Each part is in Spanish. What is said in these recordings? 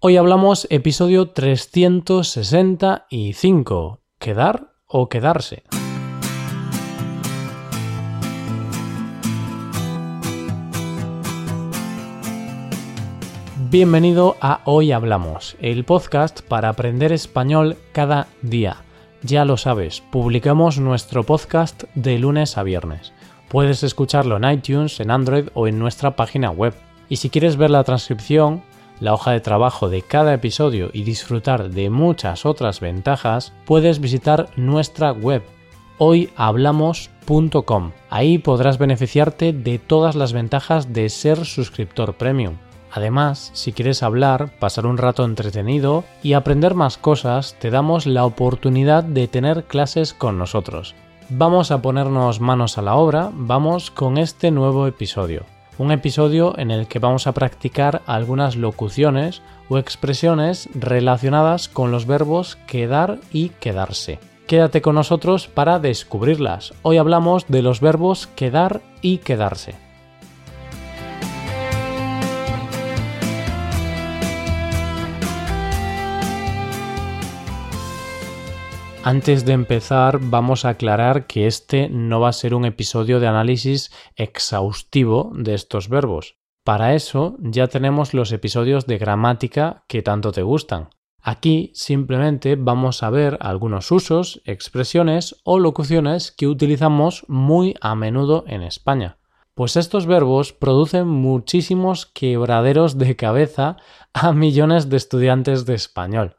Hoy hablamos episodio 365, ¿quedar o quedarse? Bienvenido a Hoy Hablamos, el podcast para aprender español cada día. Ya lo sabes, publicamos nuestro podcast de lunes a viernes. Puedes escucharlo en iTunes, en Android o en nuestra página web. Y si quieres ver la transcripción, la hoja de trabajo de cada episodio y disfrutar de muchas otras ventajas, puedes visitar nuestra web hoyhablamos.com. Ahí podrás beneficiarte de todas las ventajas de ser suscriptor premium. Además, si quieres hablar, pasar un rato entretenido y aprender más cosas, te damos la oportunidad de tener clases con nosotros. Vamos a ponernos manos a la obra, vamos con este nuevo episodio un episodio en el que vamos a practicar algunas locuciones o expresiones relacionadas con los verbos quedar y quedarse. Quédate con nosotros para descubrirlas. Hoy hablamos de los verbos quedar y quedarse. Antes de empezar, vamos a aclarar que este no va a ser un episodio de análisis exhaustivo de estos verbos. Para eso ya tenemos los episodios de gramática que tanto te gustan. Aquí simplemente vamos a ver algunos usos, expresiones o locuciones que utilizamos muy a menudo en España. Pues estos verbos producen muchísimos quebraderos de cabeza a millones de estudiantes de español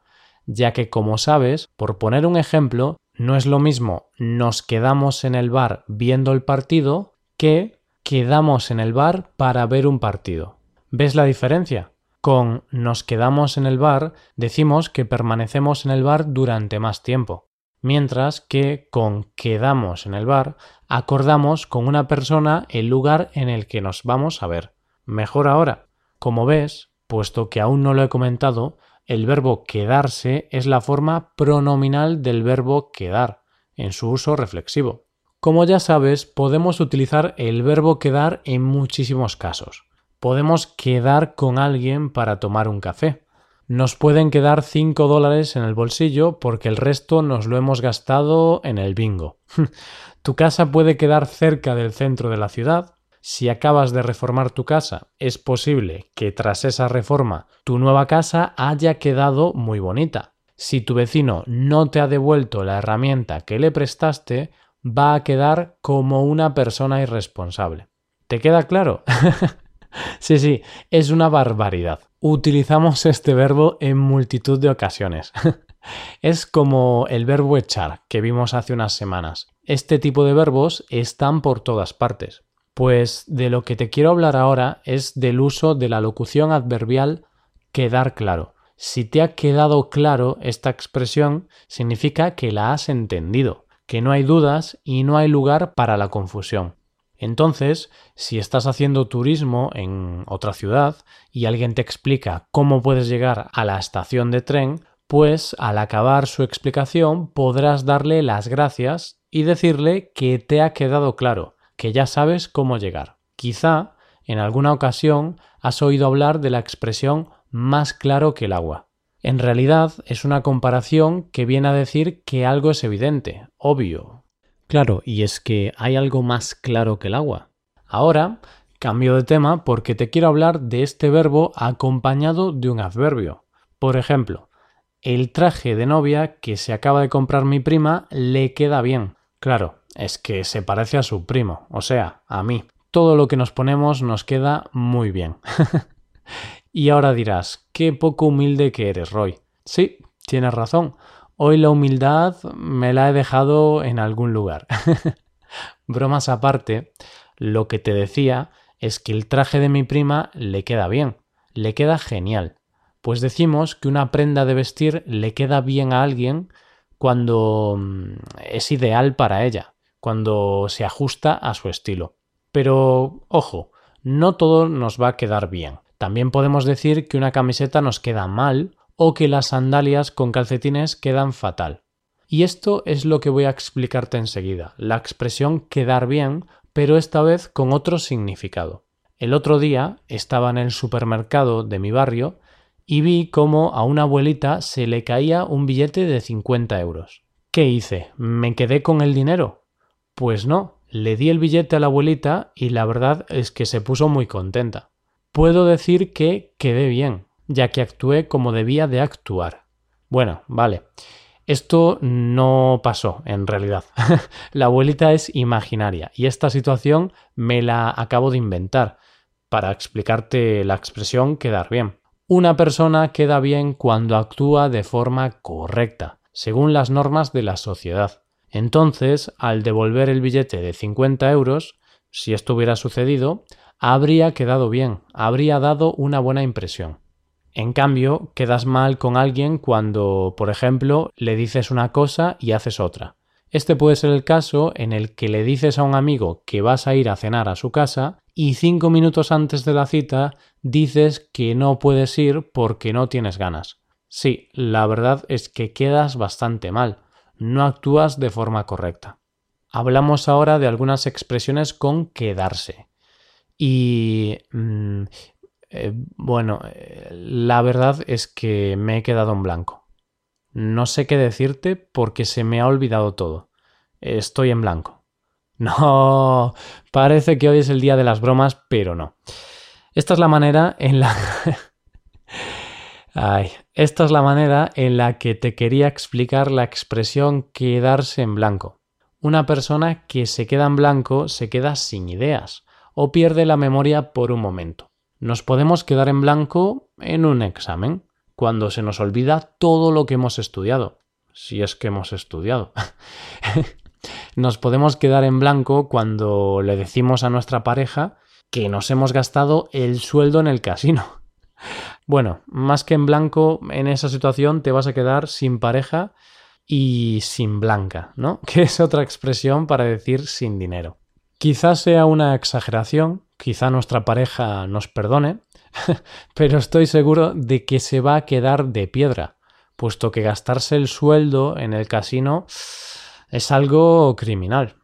ya que como sabes, por poner un ejemplo, no es lo mismo nos quedamos en el bar viendo el partido que quedamos en el bar para ver un partido. ¿Ves la diferencia? Con nos quedamos en el bar decimos que permanecemos en el bar durante más tiempo, mientras que con quedamos en el bar acordamos con una persona el lugar en el que nos vamos a ver. Mejor ahora. Como ves, puesto que aún no lo he comentado, el verbo quedarse es la forma pronominal del verbo quedar, en su uso reflexivo. Como ya sabes, podemos utilizar el verbo quedar en muchísimos casos. Podemos quedar con alguien para tomar un café. Nos pueden quedar 5 dólares en el bolsillo porque el resto nos lo hemos gastado en el bingo. tu casa puede quedar cerca del centro de la ciudad, si acabas de reformar tu casa, es posible que tras esa reforma tu nueva casa haya quedado muy bonita. Si tu vecino no te ha devuelto la herramienta que le prestaste, va a quedar como una persona irresponsable. ¿Te queda claro? sí, sí, es una barbaridad. Utilizamos este verbo en multitud de ocasiones. es como el verbo echar que vimos hace unas semanas. Este tipo de verbos están por todas partes. Pues de lo que te quiero hablar ahora es del uso de la locución adverbial quedar claro. Si te ha quedado claro esta expresión, significa que la has entendido, que no hay dudas y no hay lugar para la confusión. Entonces, si estás haciendo turismo en otra ciudad y alguien te explica cómo puedes llegar a la estación de tren, pues al acabar su explicación podrás darle las gracias y decirle que te ha quedado claro, que ya sabes cómo llegar. Quizá en alguna ocasión has oído hablar de la expresión más claro que el agua. En realidad es una comparación que viene a decir que algo es evidente, obvio. Claro, y es que hay algo más claro que el agua. Ahora cambio de tema porque te quiero hablar de este verbo acompañado de un adverbio. Por ejemplo, el traje de novia que se acaba de comprar mi prima le queda bien. Claro, es que se parece a su primo, o sea, a mí. Todo lo que nos ponemos nos queda muy bien. y ahora dirás, qué poco humilde que eres, Roy. Sí, tienes razón. Hoy la humildad me la he dejado en algún lugar. Bromas aparte, lo que te decía es que el traje de mi prima le queda bien, le queda genial. Pues decimos que una prenda de vestir le queda bien a alguien cuando mm, es ideal para ella, cuando se ajusta a su estilo. Pero, ojo, no todo nos va a quedar bien. También podemos decir que una camiseta nos queda mal o que las sandalias con calcetines quedan fatal. Y esto es lo que voy a explicarte enseguida, la expresión quedar bien, pero esta vez con otro significado. El otro día estaba en el supermercado de mi barrio y vi cómo a una abuelita se le caía un billete de 50 euros. ¿Qué hice? ¿Me quedé con el dinero? Pues no, le di el billete a la abuelita y la verdad es que se puso muy contenta. Puedo decir que quedé bien, ya que actué como debía de actuar. Bueno, vale. Esto no pasó en realidad. la abuelita es imaginaria y esta situación me la acabo de inventar para explicarte la expresión quedar bien. Una persona queda bien cuando actúa de forma correcta, según las normas de la sociedad. Entonces, al devolver el billete de 50 euros, si esto hubiera sucedido, habría quedado bien, habría dado una buena impresión. En cambio, quedas mal con alguien cuando, por ejemplo, le dices una cosa y haces otra. Este puede ser el caso en el que le dices a un amigo que vas a ir a cenar a su casa y cinco minutos antes de la cita dices que no puedes ir porque no tienes ganas. Sí, la verdad es que quedas bastante mal, no actúas de forma correcta. Hablamos ahora de algunas expresiones con quedarse. Y mm, eh, bueno, eh, la verdad es que me he quedado en blanco. No sé qué decirte porque se me ha olvidado todo. Estoy en blanco. No, parece que hoy es el día de las bromas, pero no. Esta es la manera en la... Ay, esta es la manera en la que te quería explicar la expresión quedarse en blanco. Una persona que se queda en blanco se queda sin ideas o pierde la memoria por un momento. Nos podemos quedar en blanco en un examen, cuando se nos olvida todo lo que hemos estudiado, si es que hemos estudiado. nos podemos quedar en blanco cuando le decimos a nuestra pareja que nos hemos gastado el sueldo en el casino. Bueno, más que en blanco, en esa situación te vas a quedar sin pareja y sin blanca, ¿no? Que es otra expresión para decir sin dinero. Quizás sea una exageración, quizá nuestra pareja nos perdone, pero estoy seguro de que se va a quedar de piedra, puesto que gastarse el sueldo en el casino es algo criminal.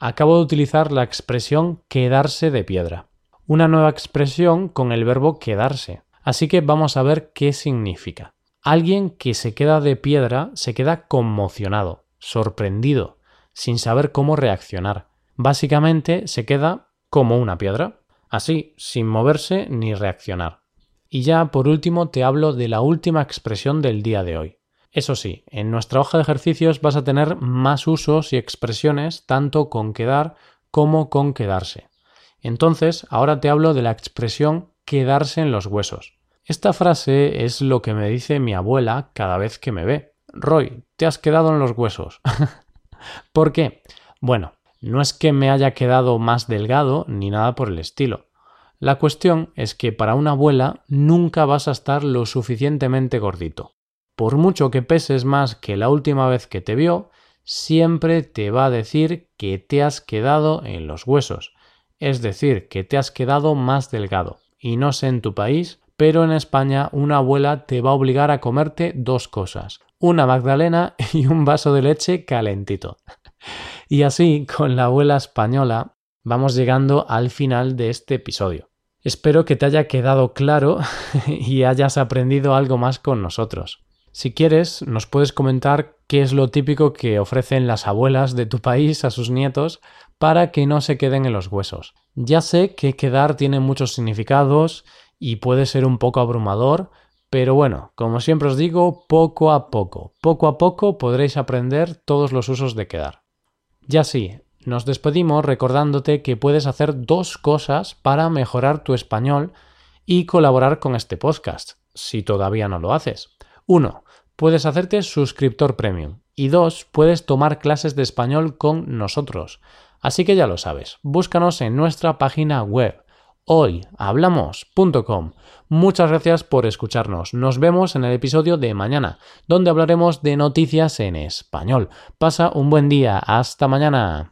Acabo de utilizar la expresión quedarse de piedra, una nueva expresión con el verbo quedarse, así que vamos a ver qué significa. Alguien que se queda de piedra se queda conmocionado, sorprendido, sin saber cómo reaccionar. Básicamente se queda como una piedra, así, sin moverse ni reaccionar. Y ya por último te hablo de la última expresión del día de hoy. Eso sí, en nuestra hoja de ejercicios vas a tener más usos y expresiones tanto con quedar como con quedarse. Entonces, ahora te hablo de la expresión quedarse en los huesos. Esta frase es lo que me dice mi abuela cada vez que me ve. Roy, te has quedado en los huesos. ¿Por qué? Bueno, no es que me haya quedado más delgado ni nada por el estilo. La cuestión es que para una abuela nunca vas a estar lo suficientemente gordito. Por mucho que peses más que la última vez que te vio, siempre te va a decir que te has quedado en los huesos, es decir, que te has quedado más delgado. Y no sé en tu país, pero en España una abuela te va a obligar a comerte dos cosas, una magdalena y un vaso de leche calentito. Y así, con la abuela española, vamos llegando al final de este episodio. Espero que te haya quedado claro y hayas aprendido algo más con nosotros. Si quieres, nos puedes comentar qué es lo típico que ofrecen las abuelas de tu país a sus nietos para que no se queden en los huesos. Ya sé que quedar tiene muchos significados y puede ser un poco abrumador, pero bueno, como siempre os digo, poco a poco, poco a poco podréis aprender todos los usos de quedar. Ya sí, nos despedimos recordándote que puedes hacer dos cosas para mejorar tu español y colaborar con este podcast, si todavía no lo haces. Uno, puedes hacerte suscriptor premium. Y dos, puedes tomar clases de español con nosotros. Así que ya lo sabes, búscanos en nuestra página web hoyhablamos.com. Muchas gracias por escucharnos. Nos vemos en el episodio de mañana, donde hablaremos de noticias en español. Pasa un buen día. Hasta mañana.